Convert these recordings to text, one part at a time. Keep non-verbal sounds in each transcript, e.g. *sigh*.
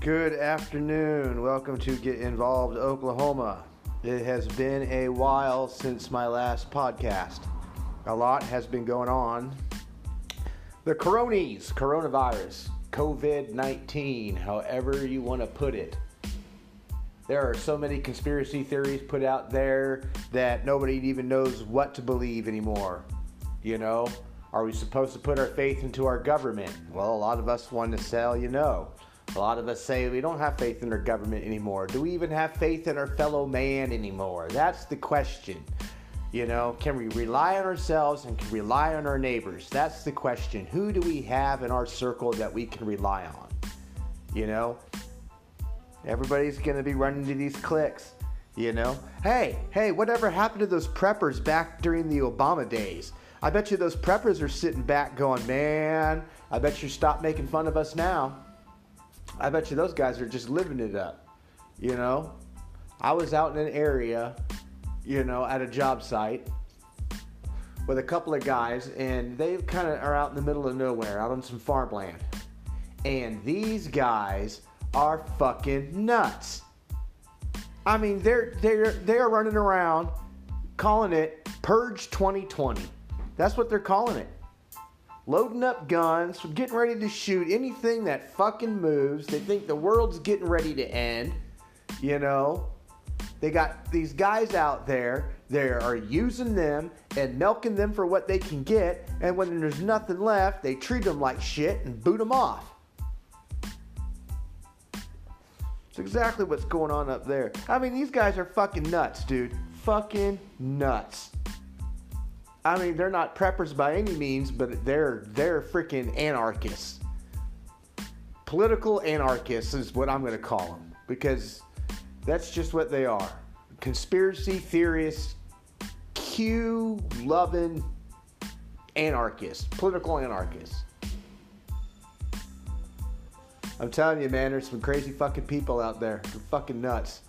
Good afternoon. Welcome to Get Involved Oklahoma. It has been a while since my last podcast. A lot has been going on. The coronies, coronavirus, COVID 19, however you want to put it. There are so many conspiracy theories put out there that nobody even knows what to believe anymore. You know, are we supposed to put our faith into our government? Well, a lot of us want to sell you know. A lot of us say we don't have faith in our government anymore. Do we even have faith in our fellow man anymore? That's the question. You know, can we rely on ourselves and can we rely on our neighbors? That's the question. Who do we have in our circle that we can rely on? You know, everybody's going to be running to these clicks. You know, hey, hey, whatever happened to those preppers back during the Obama days? I bet you those preppers are sitting back going, man, I bet you stop making fun of us now. I bet you those guys are just living it up. You know, I was out in an area, you know, at a job site with a couple of guys, and they kind of are out in the middle of nowhere, out on some farmland. And these guys are fucking nuts. I mean, they're they're they're running around calling it Purge 2020. That's what they're calling it loading up guns, getting ready to shoot anything that fucking moves. They think the world's getting ready to end. You know, they got these guys out there. They are using them and milking them for what they can get. And when there's nothing left, they treat them like shit and boot them off. It's exactly what's going on up there. I mean, these guys are fucking nuts, dude. Fucking nuts. I mean, they're not preppers by any means, but they're they're freaking anarchists. Political anarchists is what I'm going to call them because that's just what they are. Conspiracy theorists, Q loving anarchists, political anarchists. I'm telling you, man, there's some crazy fucking people out there. They're fucking nuts.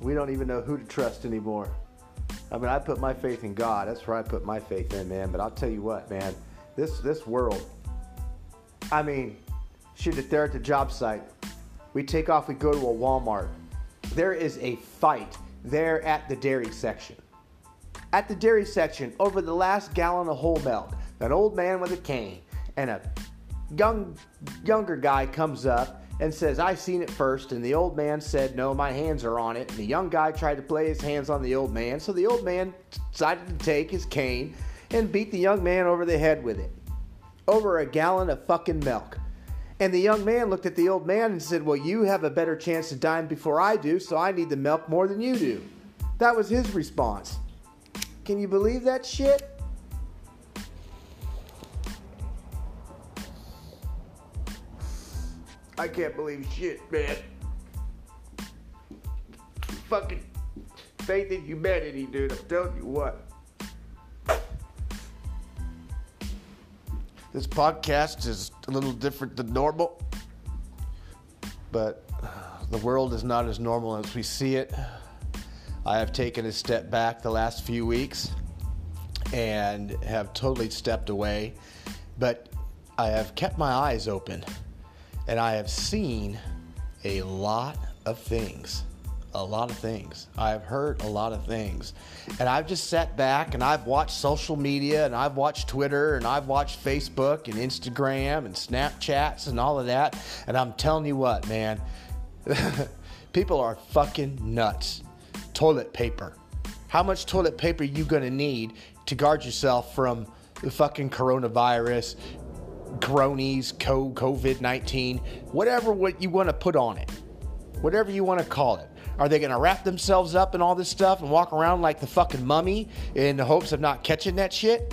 We don't even know who to trust anymore. I mean, I put my faith in God. That's where I put my faith in, man. But I'll tell you what, man, this this world. I mean, shoot it there at the job site. We take off. We go to a Walmart. There is a fight there at the dairy section. At the dairy section, over the last gallon of whole milk, an old man with a cane and a young younger guy comes up and says, I seen it first. And the old man said, No, my hands are on it. And the young guy tried to play his hands on the old man. So the old man decided to take his cane and beat the young man over the head with it. Over a gallon of fucking milk. And the young man looked at the old man and said, Well, you have a better chance to die before I do, so I need the milk more than you do. That was his response. Can you believe that shit? I can't believe shit, man. Fucking faith in humanity, dude. I'm telling you what. This podcast is a little different than normal, but the world is not as normal as we see it. I have taken a step back the last few weeks and have totally stepped away, but I have kept my eyes open and I have seen a lot of things. A lot of things. I've heard a lot of things. And I've just sat back and I've watched social media and I've watched Twitter and I've watched Facebook and Instagram and Snapchats and all of that. And I'm telling you what, man, *laughs* people are fucking nuts. Toilet paper. How much toilet paper you to need to guard yourself from the fucking coronavirus, cronies, co COVID 19, whatever what you want to put on it, whatever you want to call it. Are they going to wrap themselves up in all this stuff and walk around like the fucking mummy in the hopes of not catching that shit?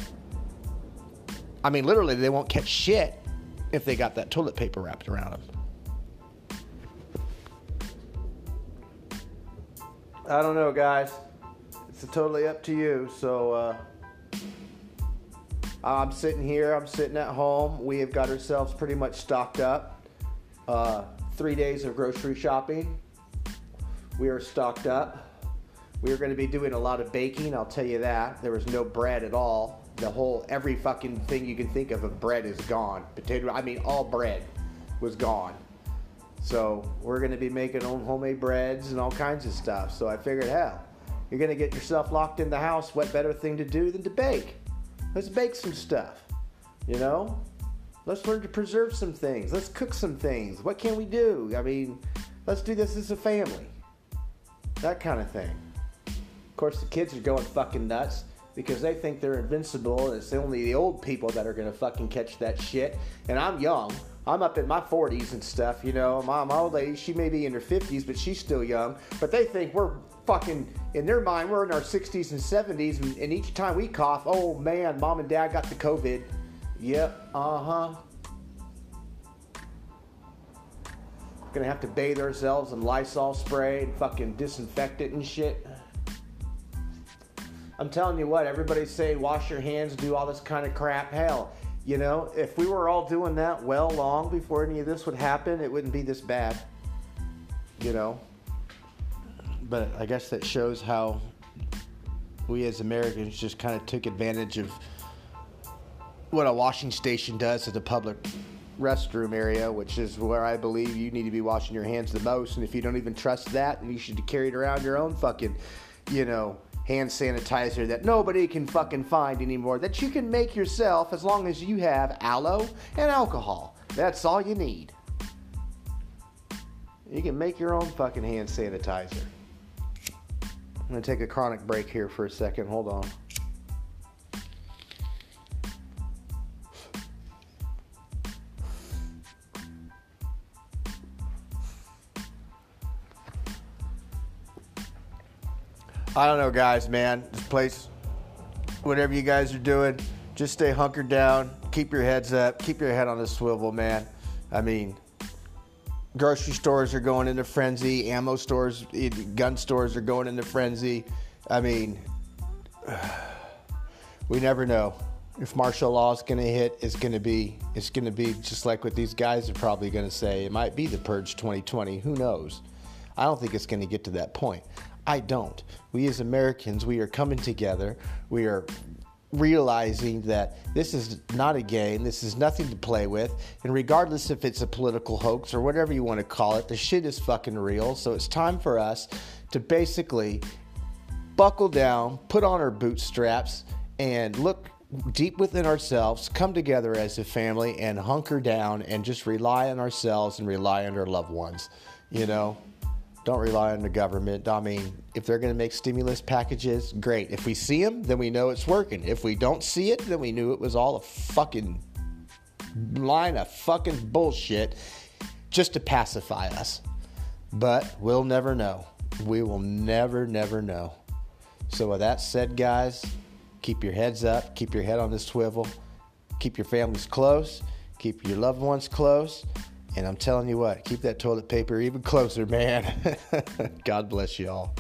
I mean, literally, they won't catch shit if they got that toilet paper wrapped around them. I don't know, guys. It's totally up to you. So, uh, I'm sitting here, I'm sitting at home. We have got ourselves pretty much stocked up. Uh, three days of grocery shopping. We are stocked up. We are going to be doing a lot of baking, I'll tell you that. There was no bread at all. The whole, every fucking thing you can think of of bread is gone. Potato, I mean, all bread was gone. So we're going to be making own homemade breads and all kinds of stuff. So I figured, hell, you're going to get yourself locked in the house. What better thing to do than to bake? Let's bake some stuff. You know? Let's learn to preserve some things. Let's cook some things. What can we do? I mean, let's do this as a family. That kind of thing. Of course, the kids are going fucking nuts because they think they're invincible and it's only the old people that are gonna fucking catch that shit. And I'm young. I'm up in my 40s and stuff, you know. My, my old lady, she may be in her 50s, but she's still young. But they think we're fucking, in their mind, we're in our 60s and 70s, and, and each time we cough, oh man, mom and dad got the COVID. Yep, uh huh. Gonna have to bathe ourselves in Lysol spray and fucking disinfect it and shit. I'm telling you what, everybody's saying wash your hands, do all this kind of crap. Hell, you know, if we were all doing that well long before any of this would happen, it wouldn't be this bad. You know? But I guess that shows how we as Americans just kind of took advantage of what a washing station does at the public restroom area, which is where I believe you need to be washing your hands the most. And if you don't even trust that, then you should carry it around your own fucking, you know, hand sanitizer that nobody can fucking find anymore that you can make yourself as long as you have aloe and alcohol. That's all you need. You can make your own fucking hand sanitizer. I'm gonna take a chronic break here for a second. Hold on. I don't know, guys, man. This place, whatever you guys are doing, just stay hunkered down. Keep your heads up. Keep your head on a swivel, man. I mean, grocery stores are going into frenzy. Ammo stores, gun stores are going into frenzy. I mean, *sighs* we never know if martial law is going to hit. It's going to be. It's going to be just like what these guys are probably going to say. It might be the purge 2020. Who knows? I don't think it's going to get to that point. I don't. We as Americans, we are coming together. We are realizing that this is not a game, this is nothing to play with, and regardless if it's a political hoax or whatever you want to call it, the shit is fucking real. So it's time for us to basically buckle down, put on our bootstraps, and look deep within ourselves, come together as a family, and hunker down and just rely on ourselves and rely on our loved ones. You know, don't rely on the government. I mean, if they're going to make stimulus packages, great. If we see them, then we know it's working. If we don't see it, then we knew it was all a fucking line of fucking bullshit just to pacify us. But we'll never know. We will never, never know. So, with that said, guys, keep your heads up, keep your head on the swivel, keep your families close, keep your loved ones close. And I'm telling you what, keep that toilet paper even closer, man. *laughs* God bless you all.